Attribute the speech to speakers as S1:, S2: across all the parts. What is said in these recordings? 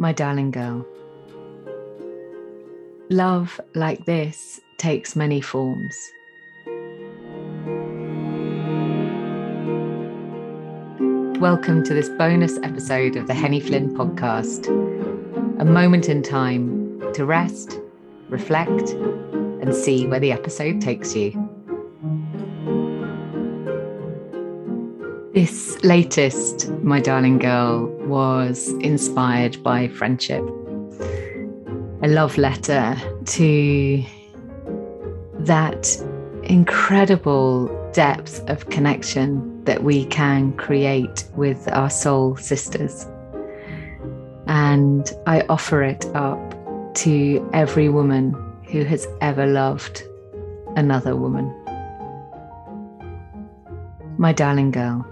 S1: my darling girl. Love like this takes many forms. Welcome to this bonus episode of the Henny Flynn podcast. A moment in time to rest, reflect, and see where the episode takes you. This latest, my darling girl, was inspired by friendship. A love letter to that incredible depth of connection that we can create with our soul sisters. And I offer it up to every woman who has ever loved another woman. My darling girl.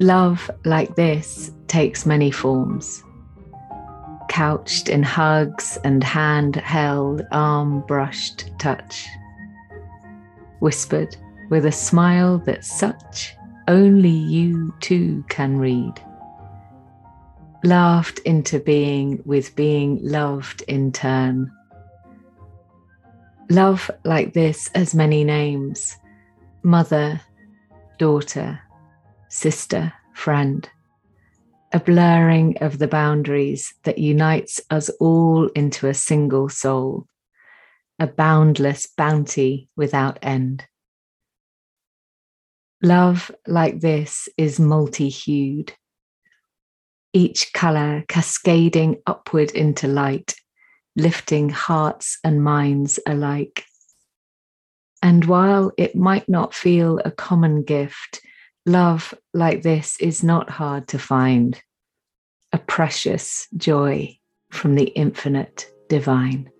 S1: Love like this takes many forms. Couched in hugs and hand held, arm brushed touch. Whispered with a smile that such only you two can read. Laughed into being with being loved in turn. Love like this has many names mother, daughter, sister, friend, a blurring of the boundaries that unites us all into a single soul, a boundless bounty without end. Love like this is multi hued, each colour cascading upward into light, lifting hearts and minds alike. And while it might not feel a common gift, love like this is not hard to find, a precious joy from the infinite divine.